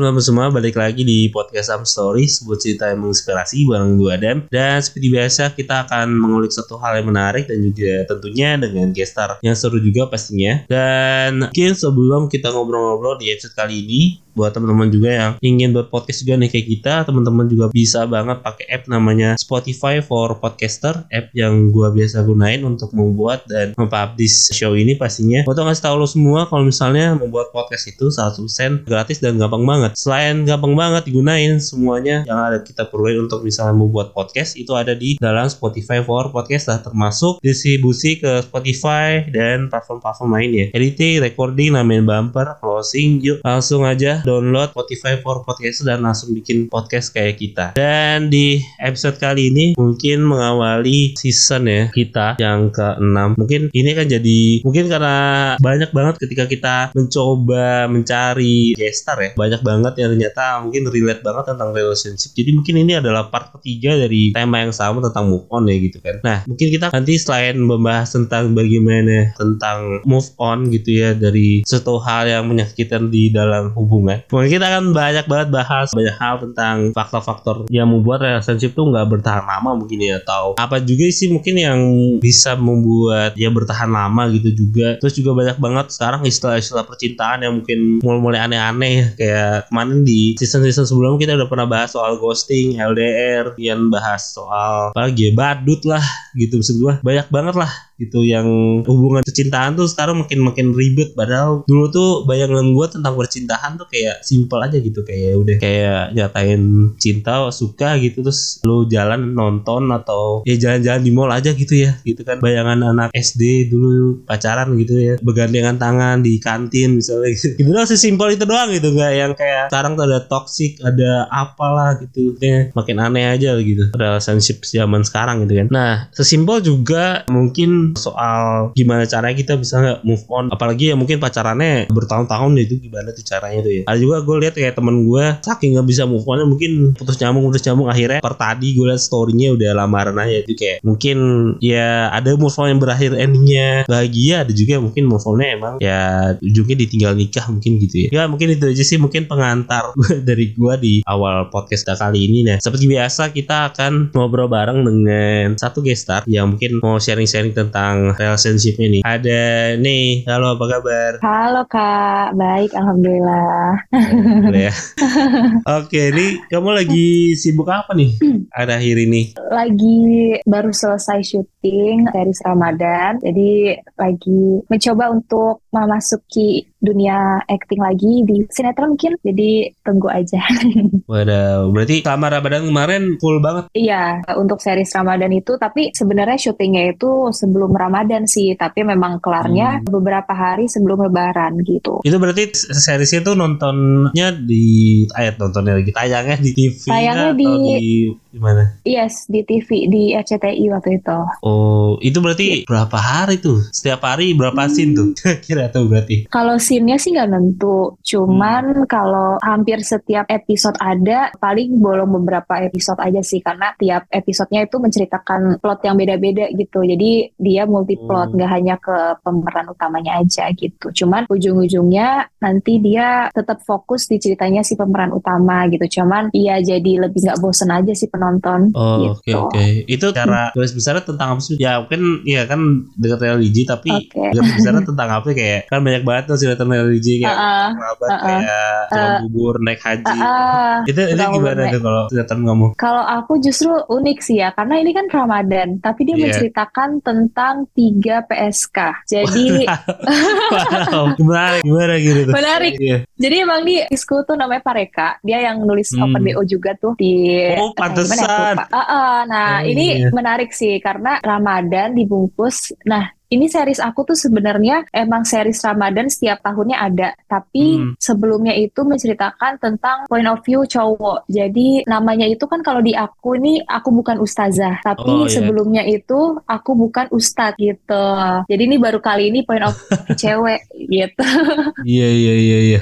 Teman-teman semua, balik lagi di podcast Am Story, sebuah cerita yang menginspirasi bareng dua Adam. Dan seperti biasa kita akan mengulik satu hal yang menarik dan juga tentunya dengan gestar yang seru juga pastinya. Dan mungkin sebelum kita ngobrol-ngobrol di episode kali ini, buat teman-teman juga yang ingin berpodcast juga nih kayak kita, teman-teman juga bisa banget pakai app namanya Spotify for Podcaster, app yang gua biasa gunain untuk membuat dan mempublish show ini pastinya. Untuk ngasih tahu lo semua kalau misalnya membuat podcast itu 100% gratis dan gampang banget. Selain gampang banget digunain, semuanya yang ada kita perluin untuk misalnya membuat podcast itu ada di dalam Spotify for Podcaster termasuk distribusi ke Spotify dan platform-platform lainnya. Editing, recording, namain bumper, closing, yuk langsung aja download Spotify for Podcast dan langsung bikin podcast kayak kita. Dan di episode kali ini mungkin mengawali season ya kita yang ke-6. Mungkin ini kan jadi mungkin karena banyak banget ketika kita mencoba mencari gestar ya. Banyak banget yang ternyata mungkin relate banget tentang relationship. Jadi mungkin ini adalah part ketiga dari tema yang sama tentang move on ya gitu kan. Nah, mungkin kita nanti selain membahas tentang bagaimana tentang move on gitu ya dari suatu hal yang menyakitkan di dalam hubungan. Mungkin kita akan banyak banget bahas banyak hal tentang faktor-faktor yang membuat relationship tuh nggak bertahan lama mungkin ya atau apa juga sih mungkin yang bisa membuat dia bertahan lama gitu juga. Terus juga banyak banget sekarang istilah-istilah percintaan yang mungkin mulai-mulai aneh-aneh kayak kemarin di season-season sebelum kita udah pernah bahas soal ghosting, LDR, yang bahas soal apa lagi ya, badut lah gitu maksud gua. Banyak banget lah gitu yang hubungan percintaan tuh sekarang makin makin ribet. Padahal dulu tuh bayangan gue tentang percintaan tuh kayak simple aja gitu. Kayak udah kayak nyatain cinta suka gitu terus lu jalan nonton atau ya jalan-jalan di mall aja gitu ya. Gitu kan. Bayangan anak SD dulu pacaran gitu ya. Bergandengan tangan di kantin misalnya gitu. Gitu doang sesimpel itu doang gitu. Nggak yang kayak sekarang tuh ada toxic ada apalah gitu. Ya, makin aneh aja gitu. Relationship zaman sekarang gitu kan. Nah sesimpel juga mungkin soal gimana caranya kita bisa move on. Apalagi ya mungkin pacarannya bertahun-tahun itu gimana tuh caranya tuh ya. Ada juga gue lihat kayak temen gue saking nggak bisa move on mungkin putus nyambung putus nyambung. Akhirnya per tadi gue lihat storynya udah lamaran aja. Itu kayak mungkin ya ada move on yang berakhir endingnya bahagia. Ada juga mungkin move onnya emang ya ujungnya ditinggal nikah mungkin gitu ya. Ya mungkin itu aja sih. Mungkin pengantar dari gue di awal podcast kali ini. Nah seperti biasa kita akan ngobrol bareng dengan satu gestar yang mungkin mau sharing-sharing tentang tentang relationship ini. Ada nih, halo apa kabar? Halo kak, baik alhamdulillah. Alhamdulillah ya. Oke, ini kamu lagi sibuk apa nih? Ada akhir ini? Lagi baru selesai syuting dari Ramadan, jadi lagi mencoba untuk memasuki dunia acting lagi di sinetron mungkin jadi tunggu aja waduh berarti selama Ramadan kemarin full banget iya untuk series Ramadan itu tapi sebenarnya syutingnya itu sebelum Ramadan sih tapi memang kelarnya hmm. beberapa hari sebelum Lebaran gitu itu berarti seriesnya tuh nontonnya di ayat nontonnya lagi tayangnya di TV tayangnya di, di Gimana? Yes, di TV di RCTI waktu itu. Oh, itu berarti yeah. berapa hari tuh? Setiap hari berapa hmm. scene tuh? Kira tuh berarti. Kalau scene-nya sih nggak nentu. Cuman hmm. kalau hampir setiap episode ada, paling bolong beberapa episode aja sih karena tiap episodenya itu menceritakan plot yang beda-beda gitu. Jadi dia multi plot, hmm. nggak hmm. hanya ke pemeran utamanya aja gitu. Cuman ujung-ujungnya nanti dia tetap fokus di ceritanya si pemeran utama gitu. Cuman iya jadi lebih nggak bosen aja sih penonton. Oh oke gitu. oke. Okay, okay. Itu cara garis besarnya tentang apa sih? Ya mungkin ya kan dekat religi tapi okay. garis besarnya tentang apa kayak kan banyak banget tuh sinetron religi kayak uh, uh, uh, kayak uh, bubur naik haji. Uh, uh, itu itu gimana tuh kalau sinetron kamu? Kalau aku justru unik sih ya karena ini kan Ramadan tapi dia yeah. menceritakan tentang tiga PSK. Jadi wow, menarik gimana gitu tuh. Menarik. Yeah. Jadi emang di Isku tuh namanya Pareka. Dia yang nulis hmm. open BO juga tuh di Oh, pantes gimana Uh, uh, nah, oh, ini iya. menarik sih karena Ramadan dibungkus. Nah, ini series aku tuh sebenarnya emang series Ramadan setiap tahunnya ada, tapi hmm. sebelumnya itu menceritakan tentang point of view cowok. Jadi namanya itu kan kalau di aku ini aku bukan ustazah, tapi oh, yeah. sebelumnya itu aku bukan ustadz gitu. Jadi ini baru kali ini point of view cewek gitu. Iya iya iya iya.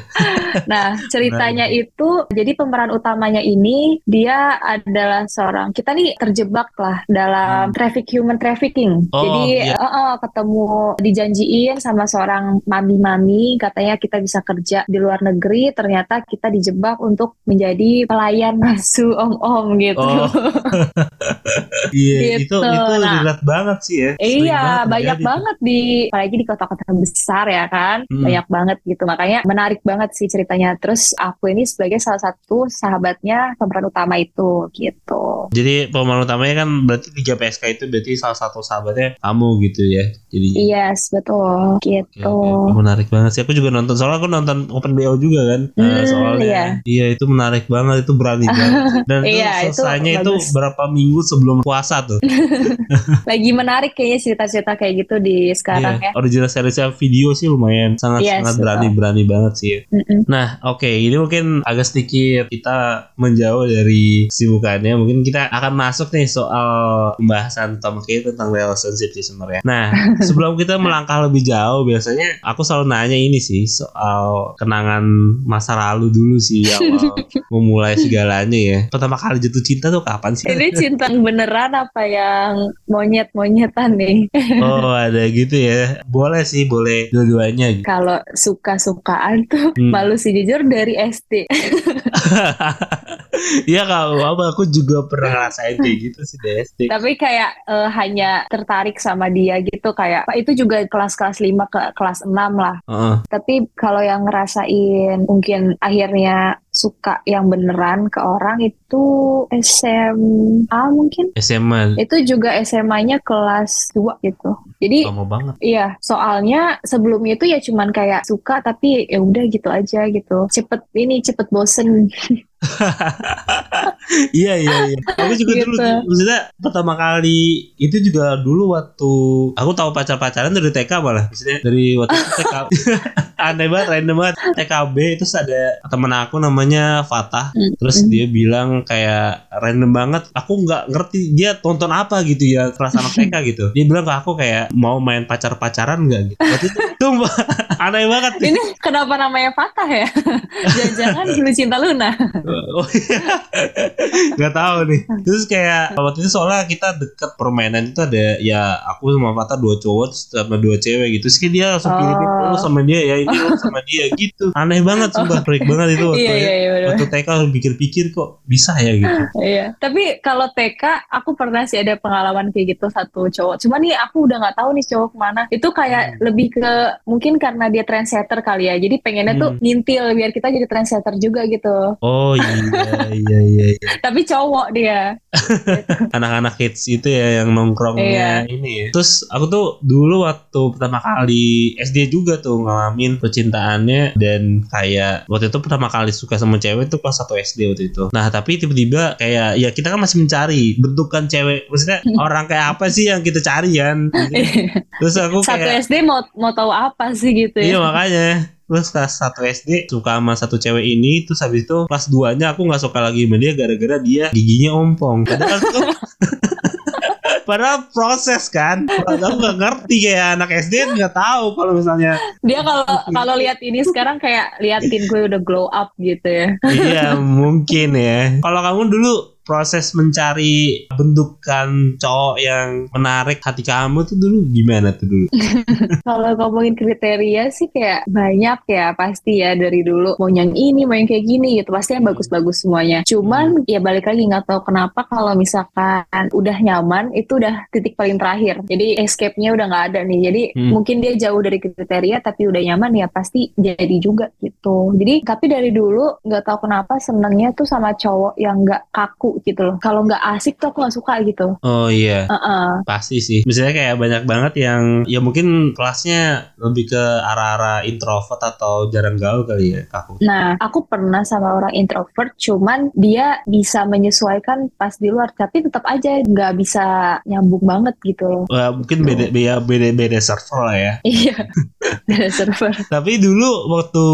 Nah, ceritanya itu jadi pemeran utamanya ini dia adalah seorang kita nih terjebak lah dalam traffic human trafficking. Oh, jadi iya. eh, eh, ketemu dijanjiin sama seorang mami-mami katanya kita bisa kerja di luar negeri, ternyata kita dijebak untuk menjadi pelayan masu om-om gitu. Oh, Iya, Gitu. itu itu Nah. relate banget sih ya. Sering Iya, banyak terjadi tuh. banget di apalagi di kota-kota besar ya kan. Hmm. Banyak banget gitu. Makanya menarik banget sih ceritanya. Terus aku ini sebagai salah satu sahabatnya pemeran utama itu gitu. Jadi pemeran utamanya kan berarti tiga PSK itu berarti salah satu sahabatnya kamu gitu ya. Jadi Yes, betul. Gitu. oke. menarik banget sih. Aku juga nonton soalnya aku nonton Open BO juga kan. Nah, Hmm, soalnya iya. itu menarik banget, itu berani banget. Dan itu Iya, itu selesainya itu, bagus. berapa minggu sebelum puasa tuh. Lagi menarik kayaknya cerita-cerita kayak gitu di sekarang Iya, ya. original seriesnya video sih lumayan sangat Yes, sangat betul. berani-berani banget sih. ya. Mm-mm. Nah, oke, ini mungkin agak sedikit kita menjauh dari sibukannya. Mungkin kita akan masuk nih soal pembahasan utama kita tentang relationship sih sebenarnya. Nah, sebelum kita melangkah lebih jauh, biasanya aku selalu nanya ini sih soal kenangan masa lalu dulu sih awal memulai segalanya ya. Pertama kali jatuh cinta tuh kapan sih? Ini cinta beneran apa yang monyet-monyetan nih? Oh, ada gitu ya. Boleh sih, boleh dua-duanya gitu. Kalau suka-sukaan tuh Hmm. malu sih jujur dari SD. Iya kalau apa aku juga pernah ngerasain kayak gitu sih di SD. Tapi kayak eh, hanya tertarik sama dia gitu kayak itu juga kelas-kelas 5 ke kelas 6 lah. Heeh. Tapi kalau yang ngerasain mungkin akhirnya suka yang beneran ke orang itu SMA mungkin. SMA Itu juga SMA-nya kelas 2 gitu. Jadi lama banget. Iya, soalnya sebelumnya itu ya cuman kayak suka tapi ya udah gitu aja gitu. Cepet ini cepet bosen. iya iya iya. Aku juga dulu Gitu. maksudnya pertama kali itu juga dulu waktu aku tahu pacar-pacaran dari TK malah. Maksudnya dari waktu itu TK. Aneh banget, random banget. TKB terus ada temen aku namanya Fatah. Hmm. Terus dia bilang kayak random banget. Aku nggak ngerti dia tonton apa gitu ya kelas anak TK gitu. Dia bilang ke aku kayak mau main pacar-pacaran nggak gitu. Waktu itu sumpah, aneh banget. Ini kenapa namanya Fatah ya? Jangan-jangan dulu cinta Luna. Oh iya Gak tahu nih Terus kayak Waktu itu soalnya kita deket permainan itu ada Ya aku sama Fatah dua cowok Sama dua cewek gitu Terus dia langsung pilih Oh. Sama dia ya Ini sama dia gitu Aneh banget sumpah Freak banget itu waktu, Iya iya iya bener. waktu TK pikir-pikir kok bisa ya gitu Iya. Tapi kalau TK aku pernah sih ada pengalaman kayak gitu satu cowok. Cuma nih aku udah nggak tahu nih cowok ke mana. Itu kayak lebih ke mungkin karena dia trendsetter kali ya. Jadi pengennya tuh Hmm. ngintil biar kita jadi trendsetter juga gitu. Oh iya iya iya, iya. Tapi cowok dia. Anak-anak kids itu ya Yang nongkrongnya Iya. ini ya Terus aku tuh dulu waktu pertama kali SD juga tuh Ngalamin percintaannya Dan kayak Waktu itu pertama kali suka sama cewek tuh Kelas 1 SD waktu itu Nah tapi tiba-tiba kayak Ya kita kan masih mencari Bentukan cewek Maksudnya orang kayak apa sih yang kita cari kan Terus aku Satu kayak SD mau mau tahu apa sih gitu Iya ya? makanya Terus kelas 1 SD suka sama satu cewek ini Terus habis itu kelas 2 nya aku gak suka lagi sama dia Gara-gara dia giginya ompong Padahal tuh Padahal proses kan Padahal gak ngerti kayak anak SD nggak tahu kalau misalnya Dia kalau kalau lihat ini sekarang kayak liatin gue udah glow up gitu ya. Iya mungkin ya Kalau kamu dulu proses mencari bentukan cowok yang menarik hati kamu tuh dulu gimana tuh dulu? Kalau ngomongin kriteria sih kayak banyak ya pasti ya dari dulu mau yang ini mau yang kayak gini gitu pasti yang bagus-bagus semuanya. Cuman ya balik lagi nggak tahu kenapa kalau misalkan udah nyaman itu udah titik paling terakhir. Jadi escape-nya udah nggak ada nih. Jadi Hmm. mungkin dia jauh dari kriteria tapi udah nyaman ya pasti jadi juga gitu. Jadi tapi dari dulu nggak tahu kenapa senengnya tuh sama cowok yang nggak kaku gitu loh. Kalau nggak asik tuh aku nggak suka gitu. Oh iya Heeh. Pasti sih. Misalnya kayak banyak banget yang ya mungkin kelasnya lebih ke arah-arah introvert atau jarang gaul kali ya kaku. Nah, aku pernah sama orang introvert, cuman dia bisa menyesuaikan pas di luar, tapi tetap aja nggak bisa nyambung banget gitu loh. Wah, mungkin beda beda beda beda server lah ya. Iya, ada server. Tapi dulu waktu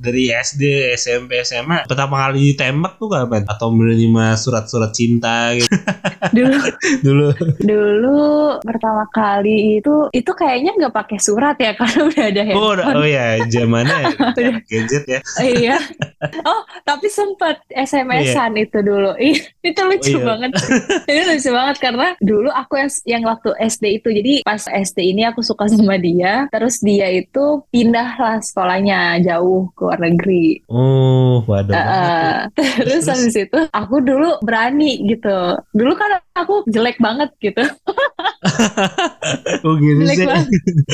dari SD, SMP, SMA pertama kali ditembak tuh kapan? Atau menerima surat-surat cinta gitu Dulu dulu? dulu pertama kali itu itu kayaknya nggak pakai surat ya karena udah ada Oh, handphone. oh ya, zamannya gadget ya. iya. Oh, tapi sempat SMS-an itu dulu. Itu lucu Oh, iya. banget. itu lucu banget karena dulu aku yang yang waktu SD itu. Jadi pas SD ini aku suka sama dia, terus dia itu pindah lah sekolahnya jauh ke luar negeri. Oh, waduh. Uh, uh, terus Terus? habis itu aku dulu berani gitu. Dulu kan aku jelek banget gitu. Oh gitu jelek sih. banget.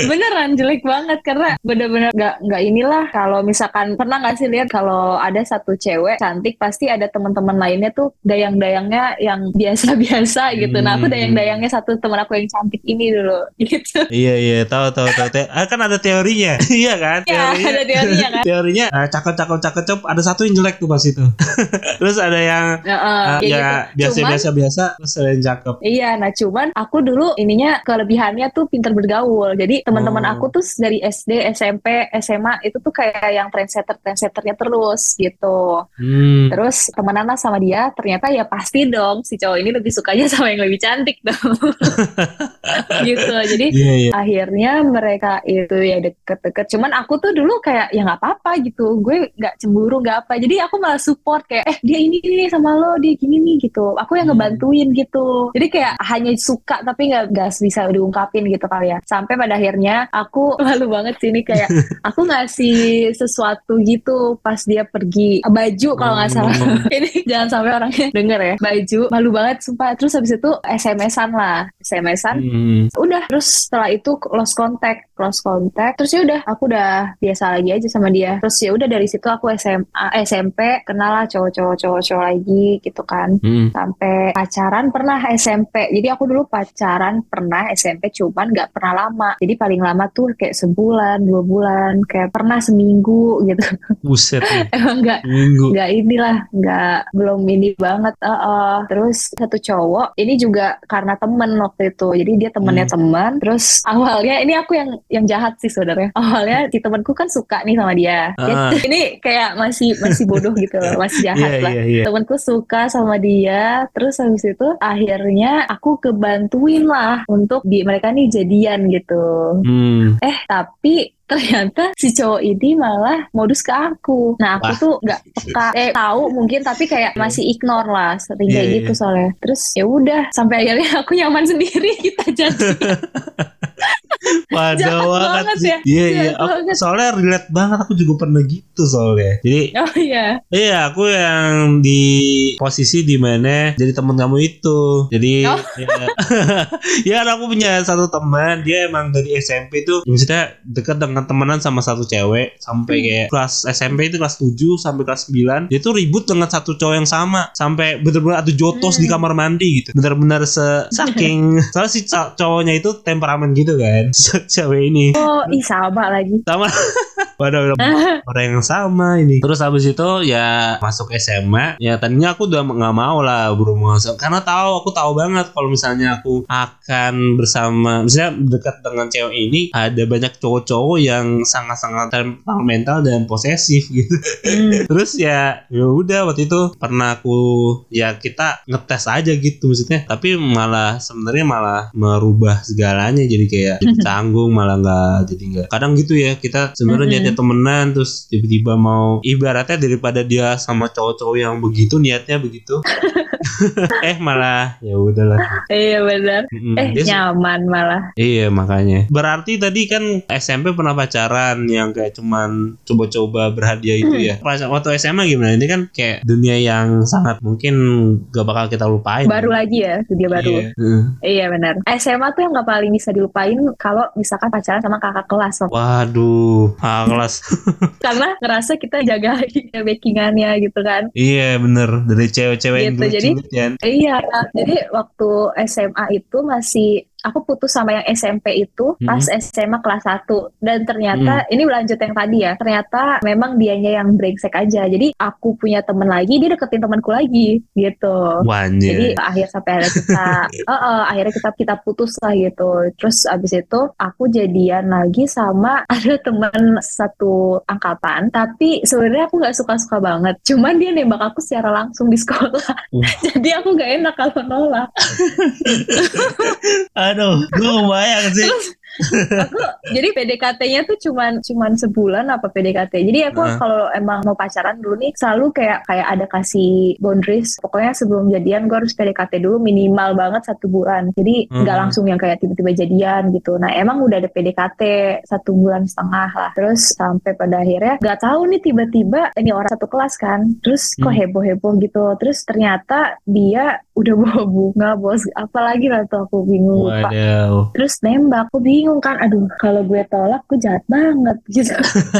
Beneran jelek banget karena bener-bener nggak nggak inilah kalau misalkan pernah nggak sih lihat kalau ada satu cewek cantik pasti ada teman-teman lainnya tuh dayang-dayangnya yang biasa-biasa gitu. Nah aku Hmm. dayang-dayangnya satu teman aku yang cantik ini dulu gitu. Iya iya tahu tahu tahu. Te- ah, kan ada teorinya. iya kan? Ya ada teorinya kan. Teorinya ah, cakep cakep cakep cakep ada satu yang jelek tuh pas itu. terus ada yang eh, kayak ya gitu. biasa Cuman- biasa yang cakep. Iya, nah cuman aku dulu ininya kelebihannya tuh pinter bergaul. Jadi teman-teman Oh. aku tuh dari SD, SMP, SMA itu tuh kayak yang trendsetter trendsetternya terus gitu. Hmm. Terus temenan lah sama dia, ternyata ya pasti dong si cowok ini lebih sukanya sama yang lebih cantik dong. gitu. Jadi Iya iya. akhirnya mereka itu ya deket-deket. Cuman aku tuh dulu kayak ya nggak apa-apa gitu. Gue nggak cemburu nggak apa. Jadi aku malah support kayak eh dia ini nih sama lo dia gini nih gitu. Aku yang Hmm. ngebantuin gitu. Jadi kayak hanya suka tapi nggak nggak bisa diungkapin gitu kali ya. Sampai pada akhirnya aku malu banget sih ini kayak aku ngasih sesuatu gitu pas dia pergi baju kalau nggak salah. Oh. ini jangan sampai orangnya denger ya. Baju malu banget sumpah. Terus habis itu SMS-an lah. SMS-an Hmm. udah terus setelah itu lost contact lost contact. Terus ya udah aku udah biasa lagi aja sama dia. Terus ya udah dari situ aku SMA SMP kenal lah cowok-cowok cowok-cowok lagi gitu kan. Hmm. sampai pacaran pernah SMP jadi aku dulu pacaran pernah SMP cuman nggak pernah lama. Jadi paling lama tuh kayak sebulan dua bulan kayak pernah seminggu gitu. Buset nih. emang nggak nggak inilah nggak belum ini banget eh, eh. terus satu cowok ini juga karena temen waktu itu. Jadi dia temennya Hmm. teman. Terus awalnya ini aku yang yang jahat sih saudara awalnya si temanku kan suka nih sama dia Ah. ini kayak masih masih bodoh gitu loh masih jahat Iya lah iya iya. temanku suka sama dia terus habis itu akhirnya aku kebantuin lah untuk di mereka nih jadian gitu Hmm. Eh, tapi ternyata si cowok ini malah modus ke aku. Nah, aku Wah. tuh nggak peka, eh tahu mungkin tapi kayak masih ignore lah, sering Iya, kayak iya. gitu soalnya. Terus ya udah, sampai akhirnya aku nyaman sendiri kita jadi. Waduh Jahat banget ya. Iya iya. Jahat Aku- banget. soalnya relate banget aku juga pernah gitu soalnya. Jadi oh iya, Iya, aku yang di posisi di mana jadi teman kamu itu. Jadi Oh. ya, ya aku punya satu teman, dia emang dari SMP tuh maksudnya dekat dengan temenan sama satu cewek sampai Hmm. kayak kelas SMP itu kelas 7 sampai kelas 9. Dia tuh ribut dengan satu cowok yang sama sampai bener-bener ada jotos di Hmm. kamar mandi gitu. Bener-bener se saking soalnya si co- cowoknya itu temperamen gitu kan. Cewek ini oh ih sama lagi. sama Waduh, orang yang sama ini. Terus habis itu ya masuk SMA. Ya tadinya aku udah nggak mau lah berhubungan karena tahu aku tahu banget kalau misalnya aku akan bersama, misalnya dekat dengan cewek ini ada banyak cowok-cowok yang sangat-sangat temperamental dan posesif gitu. Hmm. Terus ya ya udah waktu itu pernah aku ya kita ngetes aja gitu maksudnya. Tapi malah sebenarnya malah merubah segalanya jadi kayak jadi canggung malah nggak jadi nggak. Kadang gitu ya kita sebenarnya. Niatnya temenan terus tiba-tiba mau ibaratnya daripada dia sama cowok-cowok yang begitu niatnya begitu. eh malah ya udahlah. Iya benar. Mm-mm. Eh Dia se- nyaman malah. Iya makanya. Berarti tadi kan SMP pernah pacaran yang kayak cuman coba-coba berhadiah itu Hmm. ya. Pas waktu SMA gimana? Ini kan kayak dunia yang sangat mungkin gak bakal kita lupain. Baru lagi ya, dia baru. Iya. Heeh. Iya benar. SMA tuh yang nggak paling bisa dilupain kalau misalkan pacaran sama kakak kelas. Waduh, ah, kelas. Karena ngerasa kita jaga backingannya gitu kan. iya bener dari cewek-cewek yang Gitu, jadi- Iya, jadi waktu SMA itu masih aku putus sama yang SMP itu pas SMA kelas 1 dan ternyata ini lanjut yang tadi ya. Ternyata memang dianya yang brengsek aja. Jadi aku punya temen lagi, dia deketin temanku lagi gitu. Wanya. Jadi akhir sampai akhirnya kita, uh, uh, akhirnya kita kita putus lah gitu. Terus abis itu aku jadian lagi sama ada teman satu angkatan, tapi sebenarnya aku nggak suka-suka banget. Cuman dia nembak aku secara langsung di sekolah. Uh. Jadi aku nggak enak kalau nolak. Aduh, gue kebayang sih. Aku jadi PDKT-nya tuh cuman cuman sebulan apa PDKT. Jadi aku Nah. kalau emang mau pacaran dulu nih selalu kayak kayak ada kasih boundaries. Pokoknya sebelum jadian gue harus PDKT dulu minimal banget satu bulan. Jadi nggak Hmm. langsung yang kayak tiba-tiba jadian gitu. Nah emang udah ada PDKT satu bulan setengah lah. Terus sampai pada akhirnya nggak tahu nih tiba-tiba ini orang satu kelas kan. Terus kok Hmm. heboh-heboh gitu. Terus ternyata dia udah bawa bunga bos. Apalagi lah tuh aku bingung lupa Waduh. terus nembak aku bingung kan aduh kalau gue tolak gue jahat banget gitu.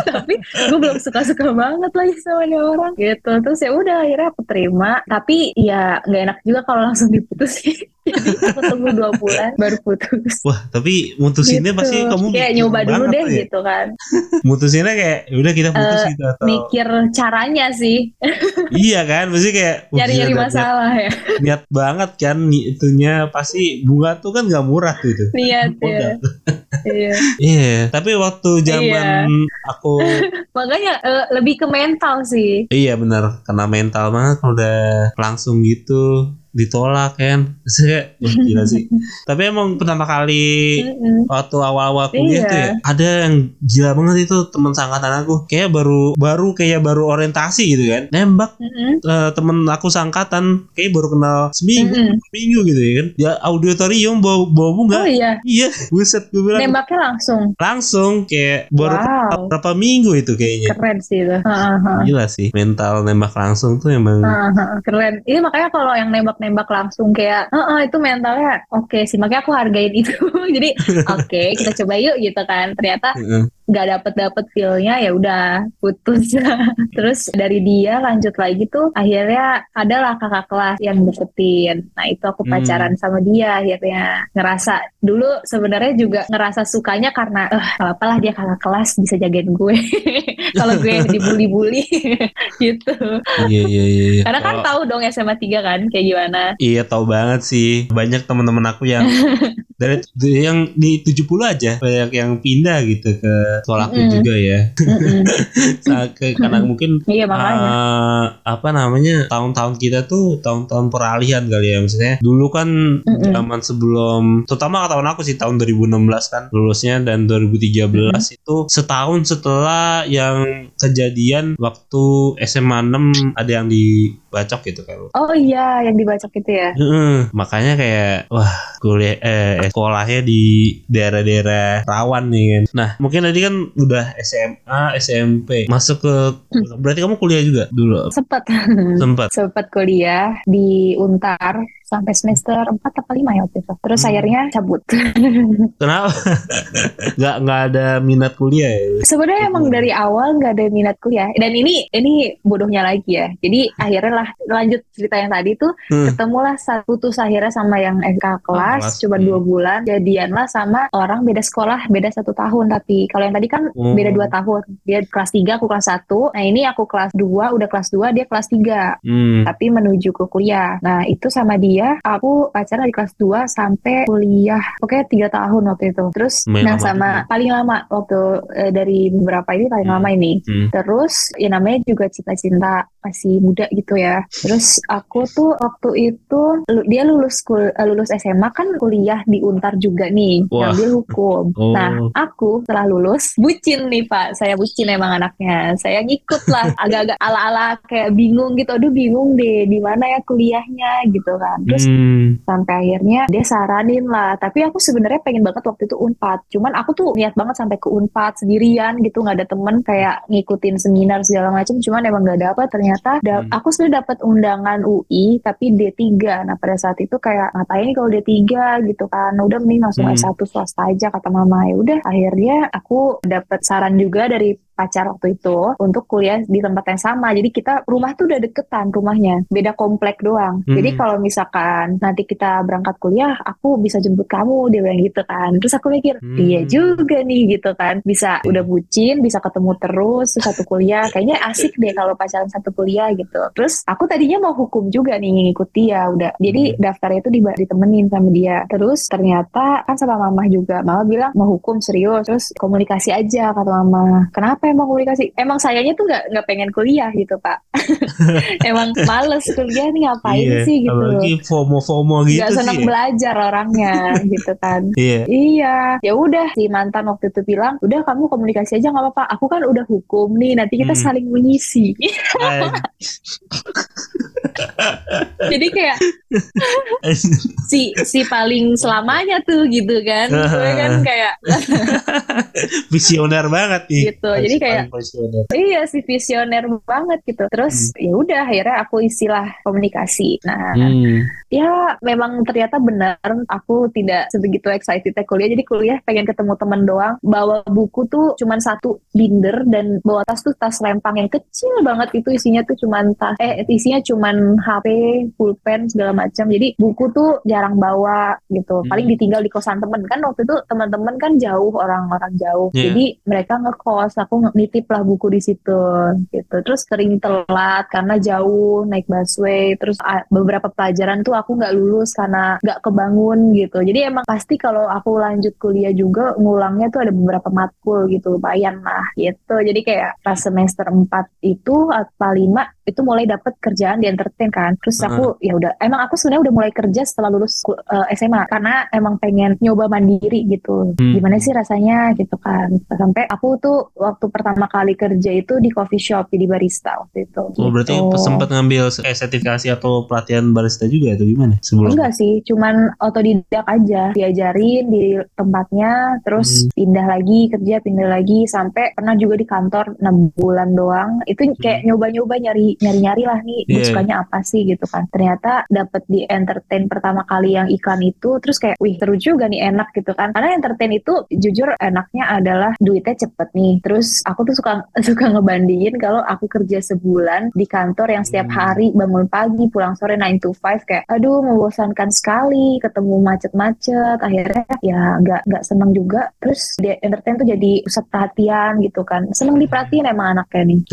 Tapi gue belum suka-suka banget lagi sama dia orang gitu. Terus ya udah akhirnya aku terima. Tapi ya nggak enak juga kalau langsung diputus jadi aku tunggu dua bulan baru putus. Wah, tapi mutusinnya Gitu. pasti kamu kayak nyoba dulu deh ya. gitu kan. Mutusinnya kayak "Ya udah kita putus Eh, gitu atau mikir caranya sih. Iya kan, pasti kayak "Wah, nyari-nyari gila, niat- masalah ya. niat banget kan itunya pasti bunga tuh kan gak murah tuh itu. niat ya. Iya. Iya, tapi waktu zaman aku makanya eh, lebih ke mental sih. Iya benar. Kena mental banget kalau udah langsung gitu ditolak kan. Wah, gila sih. Tapi emang pertama kali waktu awal-awal kuliah Iya. tuh ya ada yang gila banget itu teman sangkatan aku. Kayak baru baru kayak baru orientasi gitu kan. Nembak Mm-mm. eh, temen aku sangkatan kayak baru kenal seminggu Mm-mm. minggu gitu ya kan. Ya auditorium bawa bawa bunga. Oh iya. Iya buset gue bilang. Nembaknya langsung? Langsung kayak baru wow. berapa minggu itu kayaknya. Keren sih itu. Gila sih mental nembak langsung tuh emang keren. Ini makanya kalau yang nembak-nembak langsung kayak "Heeh, itu mentalnya oke sih makanya aku hargain itu. Jadi oke kita coba yuk gitu kan. Ternyata nggak dapet dapet feelnya ya udah putus. Terus dari dia lanjut lagi tuh akhirnya adalah kakak kelas yang deketin. Nah itu aku Hmm. pacaran sama dia akhirnya. Ngerasa dulu sebenarnya juga ngerasa sukanya karena eh apalah dia kakak kelas bisa jagain gue. Kalau gue yang dibully-bully gitu. Iya iya iya iya. karena kan Kalau- tahu dong SMA 3 kan kayak gimana Iya tahu banget sih. Banyak teman-teman aku yang dari yang di 70 aja. Banyak yang pindah gitu ke sekolahku Mm-mm. juga ya. Ke- karena mungkin iya makanya. eh, apa namanya tahun-tahun kita tuh tahun-tahun peralihan kali ya. Maksudnya dulu kan zaman sebelum terutama tahun aku sih tahun 2016 kan lulusnya dan 2013 itu setahun setelah yang kejadian waktu SMA 6 ada yang dibacok gitu kan. Oh iya yang dibacok itu ya? Heeh, makanya kayak wah kuliah eh sekolahnya di daerah-daerah rawan nih kan. Nah, mungkin tadi kan udah SMA, SMP, masuk ke berarti kamu kuliah juga dulu sempet sempat. sempat kuliah di Untar sampai semester 4 atau 5 ya waktu itu. Terus Hmm. akhirnya cabut. Kenapa? nggak nggak ada minat kuliah ya? Sebenarnya emang dari awal nggak ada minat kuliah. Dan ini ini bodohnya lagi ya. Jadi akhirnya lah lanjut cerita yang tadi tuh Hmm. ketemulah saat putus akhirnya sama yang SK kelas kelas. cuma Hmm. dua bulan jadian lah sama orang beda sekolah beda satu tahun tapi kalau yang tadi kan Oh. beda dua tahun dia kelas 3 aku kelas 1 nah ini aku kelas 2 udah kelas 2 dia kelas 3 Hmm. tapi menuju ke kuliah. Nah itu sama dia, aku pacaran di kelas 2 sampai kuliah, pokoknya tiga tahun waktu itu. Terus, Lumayan nah sama juga. paling lama waktu eh, dari beberapa ini paling Hmm. lama ini. Hmm. Terus ya namanya juga cinta-cinta masih muda gitu ya. Terus aku tuh waktu itu dia lulus kul- eh, lulus SMA kan kuliah di Untar juga nih, Wah. ngambil hukum. Oh. Nah aku setelah lulus bucin nih Pak, saya bucin emang anaknya. Saya ngikut lah, agak-agak ala-ala kayak bingung gitu. Aduh bingung deh, di mana ya kuliahnya gitu kan. Terus Hmm. sampai akhirnya dia saranin lah. Tapi aku sebenarnya pengen banget waktu itu Unpad. Cuman aku tuh niat banget sampai ke Unpad sendirian gitu, nggak ada temen kayak ngikutin seminar segala macam. Cuman emang nggak dapet. Ternyata da- Hmm. aku sebenarnya dapat undangan UI tapi D3. Nah pada saat itu kayak ngapain kalau D3 gitu kan. Udah mending langsung Hmm. S1 swasta aja kata mama. Ya udah akhirnya aku dapat saran juga dari pacar waktu itu untuk kuliah di tempat yang sama. Jadi kita rumah tuh udah deketan rumahnya, beda komplek doang. Hmm. Jadi kalau misalkan nanti kita berangkat kuliah, aku bisa jemput kamu, dia bilang gitu kan. Terus aku mikir, Hmm. iya juga nih gitu kan. Bisa udah bucin, bisa ketemu terus terus satu kuliah. Kayaknya asik deh kalau pacaran satu kuliah gitu. Terus aku tadinya mau hukum juga nih ngikut dia udah. Jadi daftarnya itu diba- ditemenin sama dia. Terus ternyata kan sama mama juga. Mama bilang mau hukum serius. Terus komunikasi aja kata mama. Kenapa emang komunikasi? Emang sayanya tuh nggak nggak pengen kuliah gitu pak. emang males kuliah nih ngapain Iya, sih gitu. Apalagi FOMO-FOMO gitu Nggak senang sih. belajar orangnya gitu kan. Iya. Iya, ya udah si mantan waktu itu bilang, udah kamu komunikasi aja nggak apa-apa. Aku kan udah hukum nih, nanti kita Hmm. saling mengisi. Jadi kayak si si paling selamanya tuh gitu kan, gue kan kayak Visioner banget nih. Gitu, jadi kayak- Paling visioner. iya si visioner banget gitu. Terus ya udah akhirnya aku isilah komunikasi. Nah Hmm. ya memang ternyata benar aku tidak sebegitu excited kuliah. Jadi kuliah pengen ketemu temen doang. Bawa buku tuh cuman satu binder dan bawa tas tuh tas lempang yang kecil banget itu isinya tuh cuman tas eh isinya cuman HP, pulpen segala macam. Jadi buku tuh jarang bawa gitu. Paling Hmm. ditinggal di kosan temen kan waktu itu teman-teman kan jauh orang-orang jauh. Iya. Jadi mereka ngekos, aku nitip lah buku di situ gitu. Terus sering telat karena jauh naik busway. Terus ah, beberapa pelajaran tuh aku nggak lulus karena nggak kebangun gitu. Jadi emang pasti kalau aku lanjut kuliah juga ngulangnya tuh ada beberapa matkul gitu, lumayan lah gitu. Jadi kayak pas semester 4 itu atau 5 itu mulai dapet kerjaan di entertain kan. Terus aku ya udah emang aku sebenarnya udah mulai kerja setelah lulus ku- eh, SMA karena emang pengen nyoba mandiri gitu. Hmm. Gimana sih rasanya gitu kan. Sampai aku tuh waktu pertama kali kerja itu di coffee shop di barista waktu itu. Oh berarti gitu. sempat ngambil eh, sertifikasi atau pelatihan barista juga atau gimana sebelum? Enggak sih, cuman otodidak aja. Diajarin di tempatnya, terus Hmm. pindah lagi kerja, pindah lagi sampai pernah juga di kantor 6 bulan doang. Itu kayak nyoba-nyoba nyari nyari-nyari lah nih, Hmm. Iya. sukanya apa sih gitu kan. Ternyata dapet di entertain pertama kali yang iklan itu, terus kayak, wih seru juga nih enak gitu kan. Karena entertain itu jujur enaknya adalah duitnya cepet nih. Terus aku tuh suka suka ngebandingin kalau aku kerja sebulan di kantor yang setiap Hmm. hari bangun pagi, pulang sore 9 to 5 kayak, aduh membosankan sekali, ketemu macet-macet. Akhirnya ya nggak nggak seneng juga. Terus di entertain tuh jadi pusat perhatian gitu kan. Seneng diperhatiin emang anaknya nih.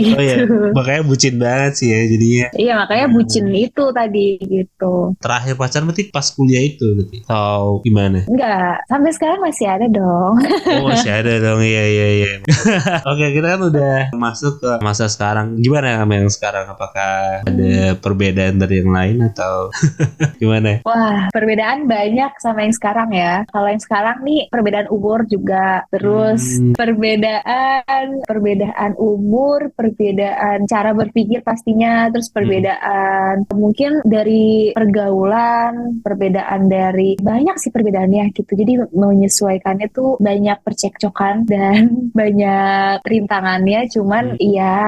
Oh iya, makanya bucin banget sih ya jadinya. Iya makanya bucin itu tadi gitu. Terakhir pacaran berarti pas kuliah itu berarti. Atau gimana? Enggak, sampai sekarang masih ada dong. Oh masih ada dong, iya iya iya. Oke kita kan udah masuk ke masa sekarang. Gimana sama yang sekarang? Apakah ada perbedaan dari yang lain atau gimana? Wah, perbedaan banyak sama yang sekarang ya. Kalau yang sekarang nih perbedaan umur juga, terus Hmm. perbedaan perbedaan umur, perbedaan cara berpikir pastinya, terus perbedaan mungkin dari pergaulan, perbedaan dari banyak sih perbedaannya gitu. Jadi menyesuaikannya tuh banyak percekcokan dan banyak rintangannya. Cuman ya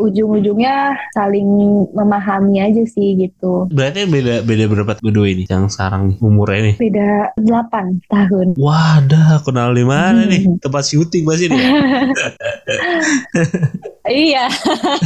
ujung-ujungnya saling memahami aja sih gitu. Berarti beda beda berapa berdua ini yang sekarang umurnya nih? Beda 8 tahun. Wadah, kenal di mana Hmm. nih? Tempat syuting pasti nih. iya,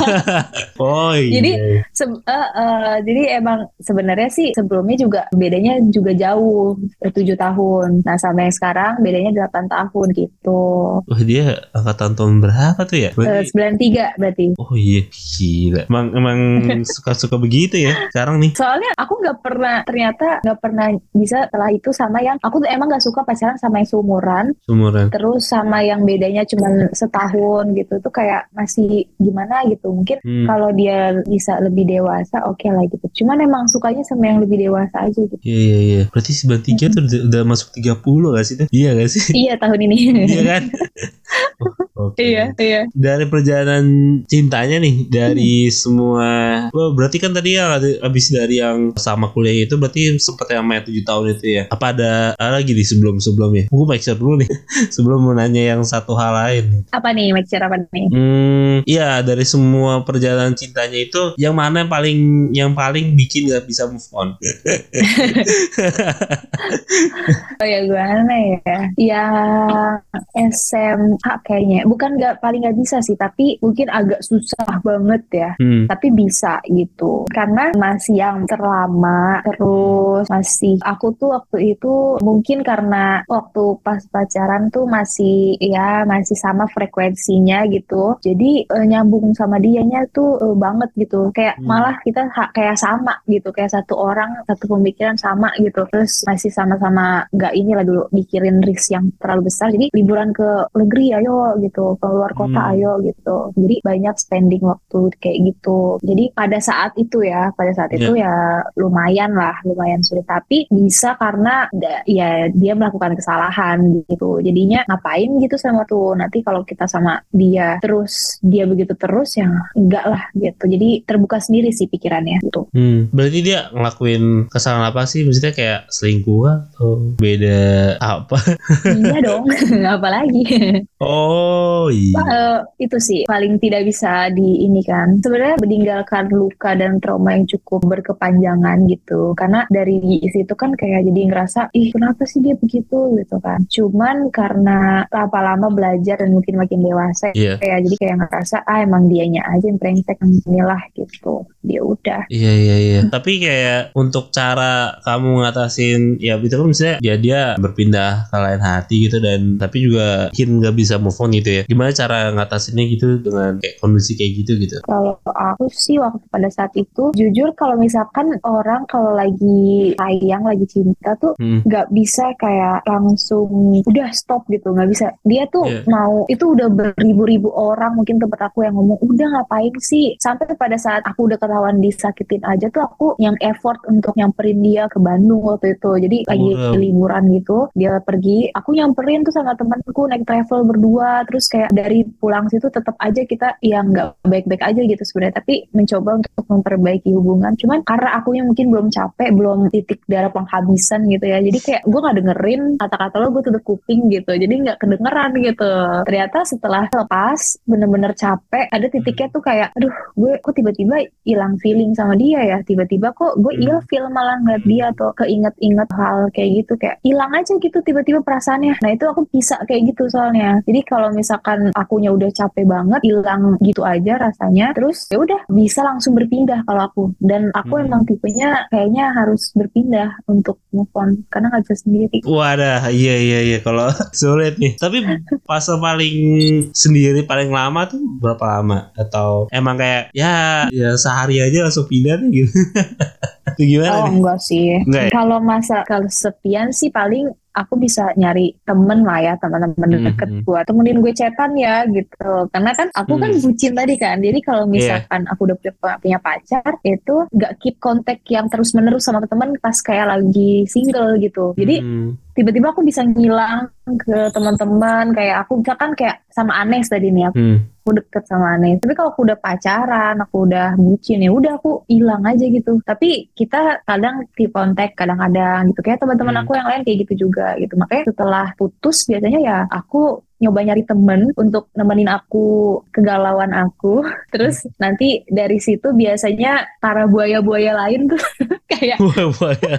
Oh iya. Jadi, se- eh, eh, jadi emang sebenarnya sih sebelumnya juga bedanya juga jauh, tujuh tahun. Nah sama yang sekarang bedanya 8 tahun gitu. Wah dia angkatan tahun berapa tuh ya? Eh, Berarti- 93 berarti. Oh iya, gila. Emang emang suka-suka begitu ya sekarang nih. Soalnya aku nggak pernah ternyata nggak pernah bisa setelah itu sama yang aku tuh emang nggak suka pacaran sama yang seumuran, Seumuran. terus sama yang bedanya cuma setahun gitu tuh kayak masih gimana gitu. Mungkin Hmm. kalau dia bisa lebih dewasa oke lah gitu. Cuman emang sukanya sama yang lebih dewasa aja gitu. Iya iya iya. Berarti 93 tuh udah, udah masuk 30 gak sih tuh? Iya gak sih? Iya tahun ini. iya kan? Oh, Oke. Iya, iya. Dari perjalanan cintanya nih dari semua oh, berarti kan tadi ya habis dari yang sama kuliah itu berarti sempat yang main 7 tahun itu ya. Apa ada, ada lagi di sebelum-sebelumnya? Gue make sure dulu nih sebelum mau nanya yang satu hal lain. Apa nih mixture apa nih? Hmm, iya dari semua perjalanan cintanya itu yang mana yang paling yang paling bikin gak bisa move on? Oh ya gimana ya? Ya SMA kayaknya bukan nggak paling nggak bisa sih tapi mungkin agak susah banget ya. Hmm. tapi bisa gitu. Karena masih yang terlama terus masih aku tuh waktu itu mungkin karena waktu pas pacaran tuh masih ya masih sama frekuensinya gitu. Jadi eh, nyambung sama dianya tuh eh, banget gitu. Kayak Hmm. malah kita ha- kayak sama gitu. Kayak satu orang satu pemikiran sama gitu. Terus masih sama-sama nggak inilah dulu mikirin risk yang terlalu besar. Jadi liburan ke negeri ayo gitu ke luar kota Hmm. ayo gitu. Jadi banyak spending waktu kayak gitu. Jadi pada saat itu ya pada saat itu ya. lumayan lah lumayan sulit. Tapi bisa karena ya dia melakukan kesalahan gitu. Jadinya ngapain gitu sama tuh? Nanti kalau kita sama dia terus dia begitu terus ya enggak lah gitu. Jadi terbuka sendiri sih pikirannya gitu. Hmm. Berarti dia ngelakuin kesalahan apa sih? Maksudnya kayak selingkuh atau beda apa? iya dong apalagi Oh iya. Eh, itu sih paling tidak bisa di ini kan. Sebenarnya meninggalkan luka dan trauma yang cukup berkepanjangan gitu. Karena dari situ kan kayak jadi ngerasa ih kenapa sih dia begitu? gitu kan. Cuman karena lama-lama belajar dan mungkin makin dewasa Iya. kayak jadi kayak ngerasa ah emang dianya aja yang brengsek inilah gitu. Dia udah. Iya iya iya. Tapi kayak untuk cara kamu ngatasin ya itu kan misalnya dia dia berpindah ke lain hati gitu dan tapi juga mungkin nggak bisa move on gitu ya. Gimana cara ngatasinnya gitu dengan kayak kondisi kayak gitu gitu? Kalau aku sih waktu pada saat itu jujur kalau misalkan orang kalau lagi sayang lagi cinta tuh Hmm. nggak bisa kayak langsung udah stop gitu nggak bisa dia tuh Iya. mau itu udah beribu-ribu orang mungkin tempat aku yang ngomong udah ngapain sih sampai pada saat aku udah ketahuan disakitin aja tuh aku yang effort untuk nyamperin dia ke Bandung waktu itu jadi lagi liburan gitu dia pergi aku nyamperin tuh sama temanku naik travel berdua terus kayak dari pulang situ tetap aja kita yang nggak baik-baik aja gitu sebenarnya. Tapi mencoba untuk memperbaiki hubungan. Cuman karena akunya mungkin belum capek belum titik darah penghabisan gitu ya. Jadi kayak gue nggak dengerin kata-kata lo gue tutup kuping gitu. Jadi nggak kedengeran gitu. Ternyata setelah lepas bener-bener capek ada titiknya tuh kayak aduh gue kok tiba-tiba hilang feeling sama dia ya? Tiba-tiba kok gue Hmm. ilfeel malah ngeliat dia atau keinget-inget hal kayak gitu. Kayak hilang aja gitu tiba-tiba perasaannya. Nah itu aku bisa kayak gitu soalnya. Jadi kalau misalkan akunya udah capek banget hilang gitu aja rasanya terus ya udah bisa langsung berpindah kalau aku dan aku Hmm. emang tipenya kayaknya harus berpindah untuk move on karena nggak bisa sendiri Wadah, iya iya iya kalau sulit nih. Tapi fase paling sendiri paling lama tuh berapa lama? Atau emang kayak ya ya sehari aja langsung pindah nih gitu. itu gimana Oh nih? enggak sih. Enggak ya? Kalau masa kesepian sih paling aku bisa nyari temen lah ya teman-teman Hmm, deket hmm. buat temenin gue chatan ya gitu. Karena kan aku kan Hmm. bucin tadi kan. Jadi kalau misalkan aku udah punya, punya pacar itu nggak keep kontak yang terus menerus sama teman pas kayak lagi single gitu. Jadi Hmm. Tiba-tiba aku bisa ngilang ke teman-teman kayak aku misalkan kayak sama Anes tadi nih aku Hmm. aku deket sama Anes. Tapi kalau aku udah pacaran, aku udah bucin ya udah aku hilang aja gitu. Tapi kita kadang di kontak kadang-kadang gitu. Kayak teman-teman Hmm. aku yang lain kayak gitu juga gitu. Makanya setelah putus biasanya ya aku nyoba nyari temen untuk nemenin aku kegalauan aku. Terus nanti dari situ biasanya para buaya-buaya lain tuh kayak Wah, wah, ya.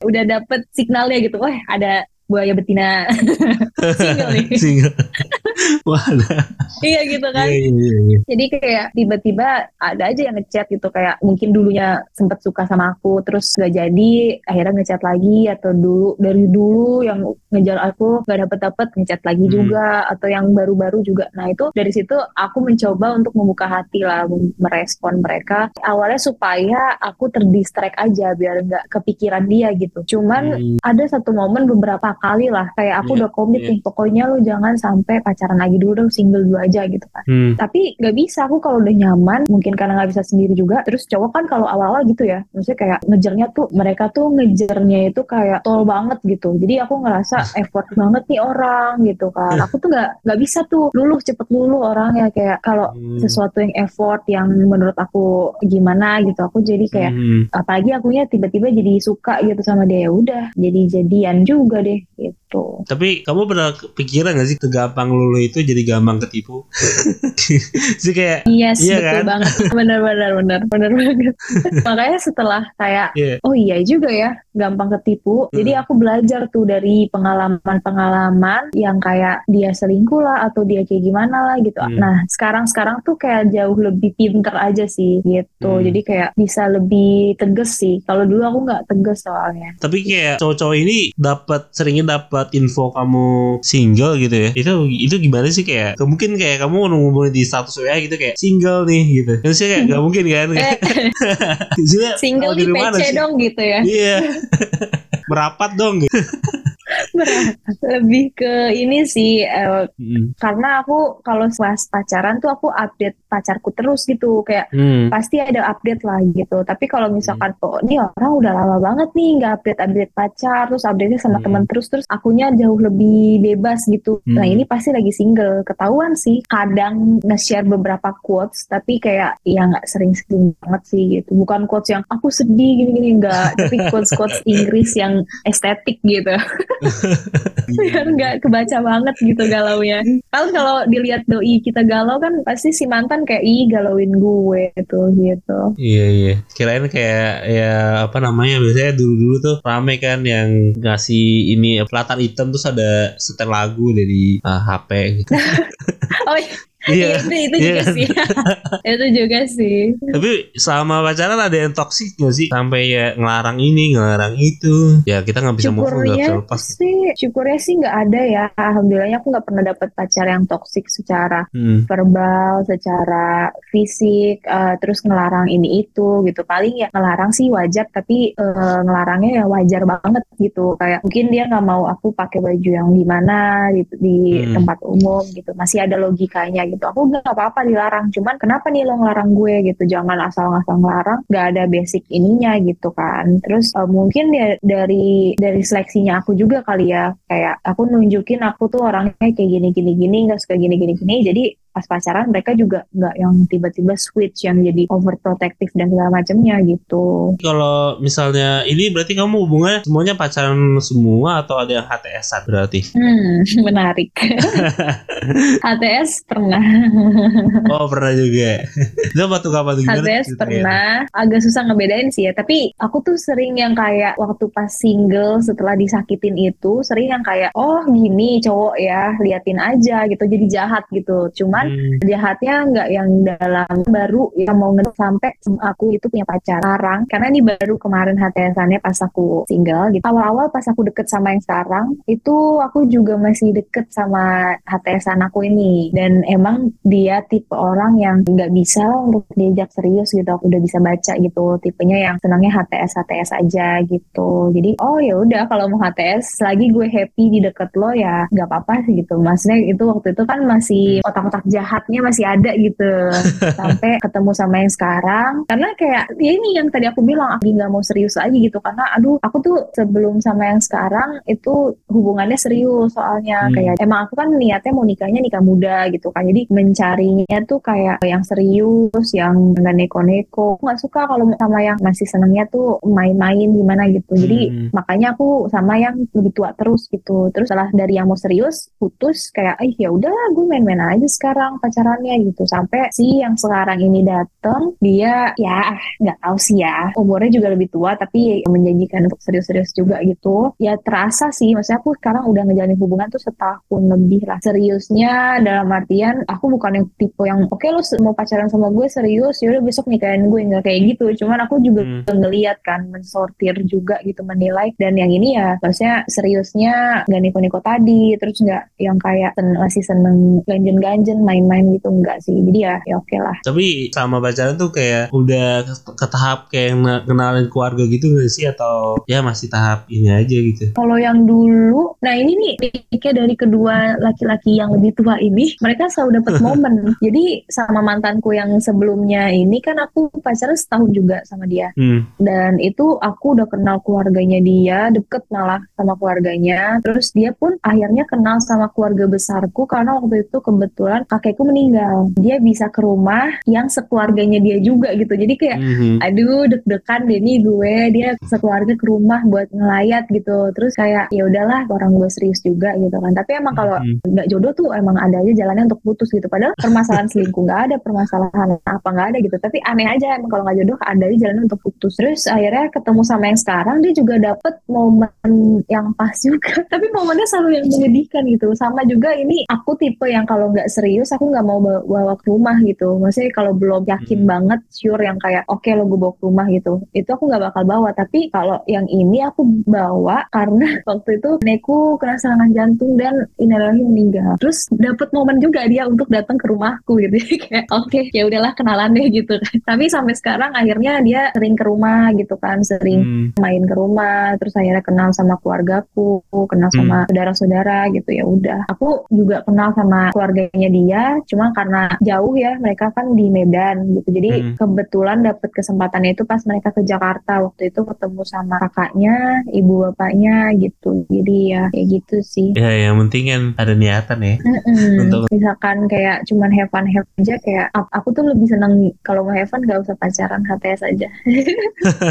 udah dapet signalnya gitu. Wah ada buaya betina single nih. Single. Wadah. iya gitu kan. Iya, iya, iya. Jadi kayak tiba-tiba ada aja yang ngechat gitu kayak mungkin dulunya sempat suka sama aku terus gak jadi akhirnya ngechat lagi atau dulu dari dulu yang ngejar aku gak dapet dapet ngechat lagi Hmm. juga atau yang baru-baru juga. Nah itu dari situ aku mencoba untuk membuka hati lah merespon mereka awalnya supaya aku terdistract aja biar nggak kepikiran dia gitu. Cuman Hmm. ada satu momen beberapa kali lah kayak aku Iya, udah komit iya. nih pokoknya lu jangan sampai pacaran lagi dulu dong single dulu aja gitu kan Hmm. tapi nggak bisa aku kalau udah nyaman mungkin karena nggak bisa sendiri juga terus cowok kan kalau awal-awal gitu ya maksudnya kayak ngejarnya tuh mereka tuh ngejarnya itu kayak tol banget gitu jadi aku ngerasa effort banget nih orang gitu kan aku tuh nggak nggak bisa tuh luluh cepet luluh orangnya kayak kalau Hmm. sesuatu yang effort yang menurut aku gimana gitu aku jadi kayak Hmm. apalagi akunya tiba-tiba jadi suka gitu sama dia ya udah jadi jadian juga deh gitu Tapi kamu pernah kepikiran gak sih kegampang lulu itu jadi gampang ketipu sih kayak Yes, Iya betul kan? banget. Bener, bener, bener, bener banget. Makanya setelah kayak, Iya. oh iya juga ya, gampang ketipu. Jadi Hmm. aku belajar tuh dari pengalaman-pengalaman yang kayak dia selingkuh lah atau dia kayak gimana lah gitu. Hmm. Nah, sekarang-sekarang tuh kayak jauh lebih pinter aja sih gitu. Hmm. Jadi kayak bisa lebih tegas sih. Kalau dulu aku nggak tegas soalnya. tapi kayak cowok-cowok ini dapat seringnya dapat info kamu single gitu ya. Itu itu gimana sih kayak mungkin kayak kamu ngomongin di status WA gitu kayak single nih gitu. Itu sih kayak gak mungkin kan? Eh, single di PC dong gitu ya. iya. Merapat dong. gitu. Berat. Lebih ke ini sih eh, Hmm. karena aku kalau pas pacaran tuh aku update pacarku terus gitu kayak Hmm. pasti ada update lah gitu tapi kalau misalkan oh ini orang udah lama banget nih nggak update update pacar terus update nya sama Hmm. teman terus terus akunya jauh lebih bebas gitu Hmm. nah ini pasti lagi single ketahuan sih kadang nge-share beberapa quotes tapi kayak ya nggak sering-sering banget sih gitu bukan quotes yang aku sedih gini-gini enggak tapi quotes quotes Inggris yang estetik gitu biar nggak kebaca banget gitu galaunya kan kalau dilihat doi kita galau kan pasti si mantan kayak ih galauin gue tuh gitu Iya iya. Kirain kayak ya apa namanya biasanya dulu-dulu tuh rame kan yang ngasih ini latar hitam terus ada setel lagu dari ah, HP gitu. oh iya. Iya itu itu iya. juga sih itu juga sih Tapi selama pacaran ada yang toksik gak sih? Sampai ya ngelarang ini, ngelarang itu. Ya kita nggak bisa move on, syukurnya lepas. sih syukurnya sih nggak ada ya alhamdulillahnya aku nggak pernah dapet pacar yang toksik secara Hmm. verbal, secara fisik, eh, terus ngelarang ini itu gitu. Paling ya ngelarang sih wajar, tapi eh, ngelarangnya ya wajar banget gitu. Kayak mungkin dia nggak mau aku pakai baju yang gimana di, di Hmm. tempat umum gitu. Masih ada logikanya gitu. Aku nggak apa-apa dilarang, cuman kenapa nih lo ngelarang gue gitu? Jangan asal-asal ngelarang, nggak ada basic ininya gitu kan. Terus eh, mungkin ya dari dari seleksinya aku juga kali ya, kayak aku nunjukin aku tuh orangnya kayak gini gini gini, nggak suka gini gini gini. Jadi pas pacaran mereka juga nggak yang tiba-tiba switch yang jadi overprotective dan segala macamnya gitu. Kalau misalnya ini berarti kamu hubungannya semuanya pacaran semua atau ada yang HTS-an berarti? Hmm, menarik. HTS pernah, Oh pernah juga. Itu apa tuh apa tuh? HTS pernah. Agak susah ngebedain sih ya. Tapi aku tuh sering yang kayak waktu pas single setelah disakitin itu sering yang kayak oh gini cowok ya liatin aja gitu jadi jahat gitu. Cuman Hmm. jahatnya nggak yang dalam baru yang mau nge sampai aku itu punya pacar. Sekarang karena ini baru kemarin HTS-annya pas aku single gitu. Awal-awal pas aku deket sama yang sekarang itu aku juga masih deket sama HTS-an aku ini. Dan emang dia tipe orang yang nggak bisa untuk diajak serius gitu. Aku udah bisa baca gitu tipenya yang senangnya HTS HTS aja gitu. Jadi oh ya udah kalau mau HTS lagi gue happy di deket lo ya nggak apa-apa sih gitu. Maksudnya itu waktu itu kan masih otak-otak jahatnya masih ada gitu. Sampai ketemu sama yang sekarang. Karena kayak ya ini yang tadi aku bilang aku nggak mau serius lagi gitu. Karena aduh aku tuh sebelum sama yang sekarang itu hubungannya serius. Soalnya Hmm. kayak emang aku kan niatnya mau nikahnya nikah muda gitu kan. Jadi mencarinya tuh kayak yang serius yang nggak neko-neko. Nggak suka kalau sama yang masih senengnya tuh main-main gimana gitu. Jadi Hmm. makanya aku sama yang lebih tua terus gitu. Terus setelah dari yang mau serius putus kayak eh ya udahlah gue main-main aja sekarang pacarannya gitu. Sampai si yang sekarang ini dateng dia ya nggak tahu sih ya. Umurnya juga lebih tua tapi menjanjikan untuk serius-serius juga gitu. Ya terasa sih. Maksudnya aku sekarang udah ngejalanin hubungan tuh setahun lebih lah. Seriusnya dalam artian aku bukan yang tipe yang oke lu se- mau pacaran sama gue serius ya udah besok nikahin gue. Nggak kayak gitu. Cuman aku juga Hmm. ngeliat kan mensortir juga gitu menilai. Dan yang ini ya maksudnya seriusnya nggak niko-niko tadi. Terus nggak yang kayak sen- masih seneng ganjen-ganjen main-main gitu enggak sih jadi ya ya oke lah Tapi sama pacaran tuh kayak udah ke, ke tahap kayak na- kenalin keluarga gitu gak sih atau ya masih tahap ini aja gitu. Kalau yang dulu, nah ini nih triknya dari kedua laki-laki yang lebih tua ini, mereka selalu dapat momen. Jadi sama mantanku yang sebelumnya ini kan aku pacaran setahun juga sama dia. Hmm. Dan itu aku udah kenal keluarganya dia, deket malah sama keluarganya. Terus dia pun akhirnya kenal sama keluarga besarku karena waktu itu kebetulan kakekku meninggal. Dia bisa ke rumah yang sekeluarganya dia juga gitu. Jadi kayak Mhm. aduh deg-degan deh nih gue dia sekeluarga ke rumah buat ngelayat gitu. Terus kayak ya udahlah orang gue serius juga gitu kan. Tapi emang kalau Mhm. nggak jodoh tuh emang ada aja jalannya untuk putus gitu. Padahal permasalahan selingkuh nggak ada, permasalahan apa nggak ada gitu. Tapi aneh aja emang kalau nggak jodoh ada aja jalannya untuk putus. Terus akhirnya ketemu sama yang sekarang dia juga dapet momen yang pas juga. Tapi momennya selalu yang menyedihkan gitu. Sama juga ini aku tipe yang kalau nggak serius aku nggak mau bawa, bawa ke rumah gitu. Maksudnya kalau belum yakin Hmm. banget sure yang kayak oke lo gue bawa ke rumah gitu. Itu aku nggak bakal bawa. Tapi kalau yang ini aku bawa karena waktu itu nenekku kena serangan jantung dan innalillahi meninggal. Terus dapet momen juga dia untuk datang ke rumahku gitu. Kayak oke ya udahlah kenalan deh gitu kan. Tapi sampai sekarang akhirnya dia sering ke rumah gitu kan, sering Hmm. main ke rumah terus akhirnya kenal sama keluargaku kenal Hmm. sama saudara-saudara gitu ya udah aku juga kenal sama keluarganya dia cuma karena jauh ya mereka kan di Medan gitu jadi Hmm. kebetulan dapet kesempatannya itu pas mereka ke Jakarta waktu itu ketemu sama kakaknya ibu bapaknya gitu jadi ya kayak gitu sih Ya yang penting kan ada niatan ya. Mm-mm. Untuk- misalkan kayak cuman have fun have fun aja kayak aku tuh lebih seneng kalau mau have fun gak usah pacaran HTS aja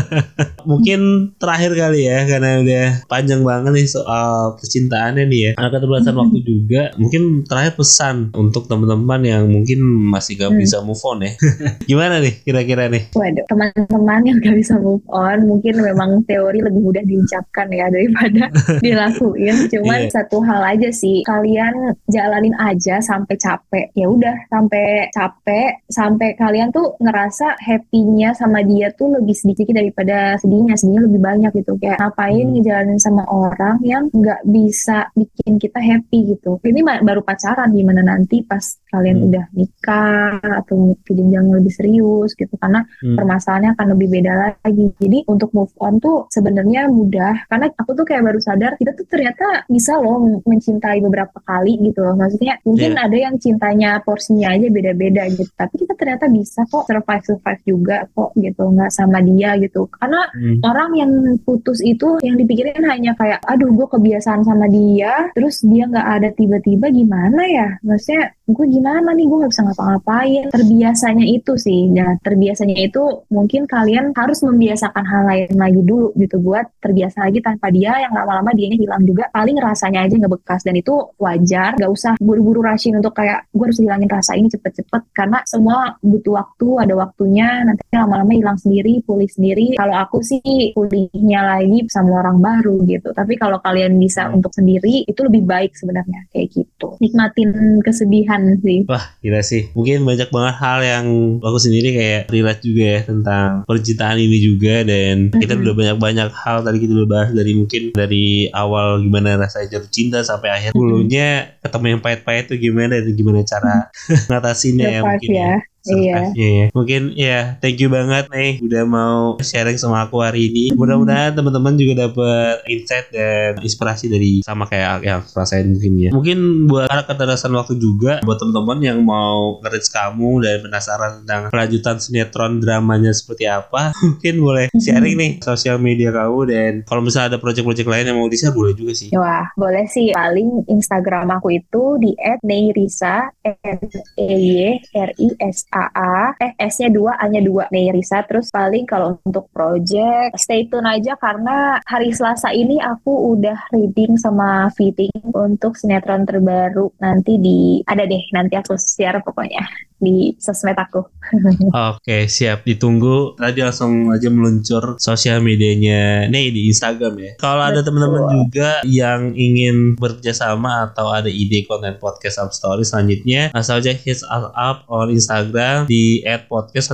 Mungkin terakhir kali ya karena udah panjang banget nih soal percintaannya nih ya. Ada keterbatasan Mhm. waktu juga. Mungkin terakhir pesan untuk teman-teman yang mungkin masih gak Hmm. bisa move on ya. Gimana nih kira-kira nih? Waduh, teman-teman yang gak bisa move on, mungkin memang teori lebih mudah diucapkan ya daripada dilakuin. Cuman Iya. satu hal aja sih, kalian jalanin aja sampai capek. Ya udah, sampai capek, sampai kalian tuh ngerasa happy-nya sama dia tuh lebih sedikit daripada sedihnya. Sedihnya lebih banyak gitu. Kayak ngapain Hmm. ngejalanin sama orang yang nggak bisa bikin kita happy gitu. Ini baru pacaran, gimana nanti pas kalian Hmm. udah nikah atau ke jenjang lebih serius gitu. Karena Hmm. permasalahannya akan lebih beda lagi. Jadi untuk move on tuh sebenarnya mudah karena aku tuh kayak baru sadar kita tuh ternyata bisa loh mencintai beberapa kali gitu loh. Maksudnya mungkin ada yang cintanya porsinya aja beda-beda gitu. Tapi kita ternyata bisa kok survive survive juga kok gitu nggak sama dia gitu. Karena Hmm. orang yang putus itu yang dipikirin hanya kayak aduh gue kebiasaan sama dia terus dia nggak ada tiba-tiba gimana ya maksudnya gue gimana nih? Gue nggak bisa ngapa-ngapain. Terbiasanya itu sih nah terbiasanya itu mungkin kalian harus membiasakan hal lain lagi dulu gitu buat terbiasa lagi tanpa dia yang lama-lama dianya hilang juga. Paling rasanya aja nggak bekas dan itu wajar. Nggak usah buru-buru rushing untuk kayak gue harus hilangin rasa ini cepet-cepet. Karena semua butuh waktu ada waktunya. Nanti lama-lama hilang sendiri pulih sendiri. Kalau aku sih pulihnya lagi sama orang baru gitu. Tapi kalau kalian bisa Hmm. untuk sendiri itu lebih baik sebenarnya. Kayak gitu. Nikmatin kesedihan sih Wah gila sih Mungkin banyak banget hal yang Aku sendiri kayak relate juga ya Tentang percintaan ini juga Dan kita Mhm. udah banyak-banyak hal Tadi kita udah bahas dari mungkin Dari awal gimana rasanya jatuh cinta Sampai akhir Mhm. dulunya Ketemu yang pahit-pahit tuh gimana Dan gimana cara ngatasinnya ya mungkin ya. Iya. Ya. Mungkin ya thank you banget nih udah mau sharing sama aku hari ini. Mudah-mudahan teman-teman juga dapat insight dan inspirasi dari sama kayak yang aku rasain mungkin ya. Mungkin buat para keterbatasan waktu juga buat teman-teman yang mau nge kamu dan penasaran tentang kelanjutan sinetron dramanya seperti apa, mungkin boleh sharing nih sosial media kamu dan kalau misalnya ada project-project lain yang mau di-share boleh juga sih. Wah, boleh sih. Paling Instagram aku itu di @neirisa, N E Y R I S A A. Eh, S-nya dua, A-nya dua, Neirisa. Terus paling kalau untuk project, stay tune aja karena hari Selasa ini aku udah reading sama fitting untuk sinetron terbaru nanti di ada deh nanti aku share pokoknya di sosmed aku. Oke, siap ditunggu. Tadi langsung aja meluncur sosial medianya nih di Instagram ya. Kalau ada teman-teman juga yang ingin bekerja sama atau ada ide konten podcast Some Story selanjutnya, asal aja hit us up on Instagram di @podcast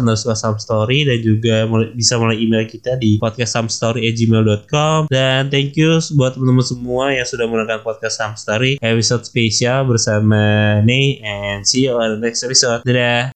dan juga bisa mulai email kita di podcastsomestory@gmail.com dan thank you buat teman-teman semua yang sudah menggunakan podcast Some Story episode spesial bersama Ney and see you on the next episode. Dadah.